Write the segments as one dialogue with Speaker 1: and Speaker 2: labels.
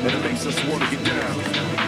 Speaker 1: and it makes us wanna get down.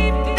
Speaker 2: keep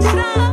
Speaker 2: Stop.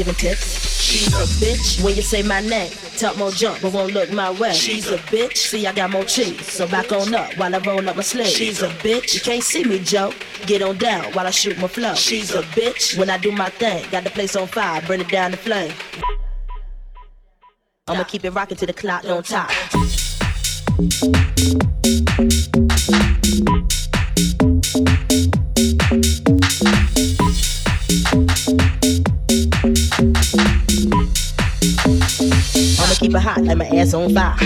Speaker 2: Giving tips. She's a bitch when you say my name. Talk more jump, but won't look my way. She's a bitch. See, I got more cheese. So back on up while I roll up my sleeve. She's a bitch. You can't see me, Joe. Get on down while I shoot my flow. She's a bitch when I do my thing. Got the place on fire, burn it down the flame. I'ma keep it rocking to the clock on top. And my ass on fire.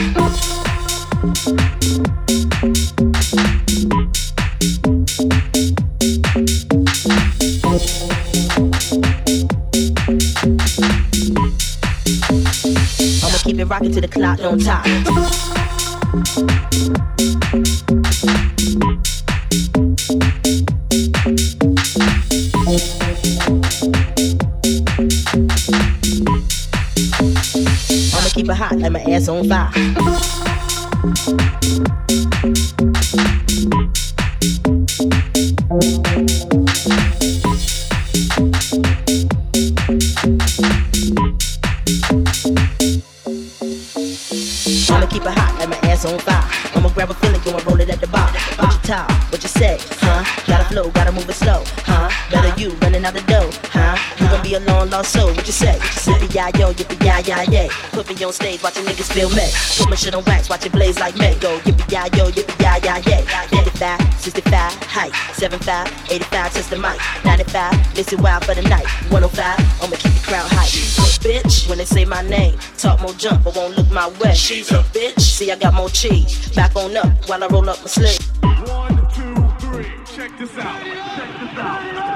Speaker 2: Keep it rocking to the clock on top. Hot and my ass on fire. I'ma keep it hot and my ass on fire. I'ma grab a feeling, go and roll it at the bar. What you talk? What you say? Huh? Gotta flow, gotta move it slow. Huh? Better you running out the dough. Huh? You gon' be a long lost soul. What you say? Yippee yi me on stage, watching niggas feel me. Put my shit on wax, watch it blaze like me. Go yippee yi yo, yippee yi yi yay. 55, 65, height, 75, 85, test the mic. 95, listen wild for the night. 105, I'ma keep the crowd hype. She's a Bitch, when they they say my name. Talk more jump, but won't look my way. She's a bitch. See, I got more cheese. Back on up while I roll up my sleeve.
Speaker 1: One, two, three. Check this out. Check this out.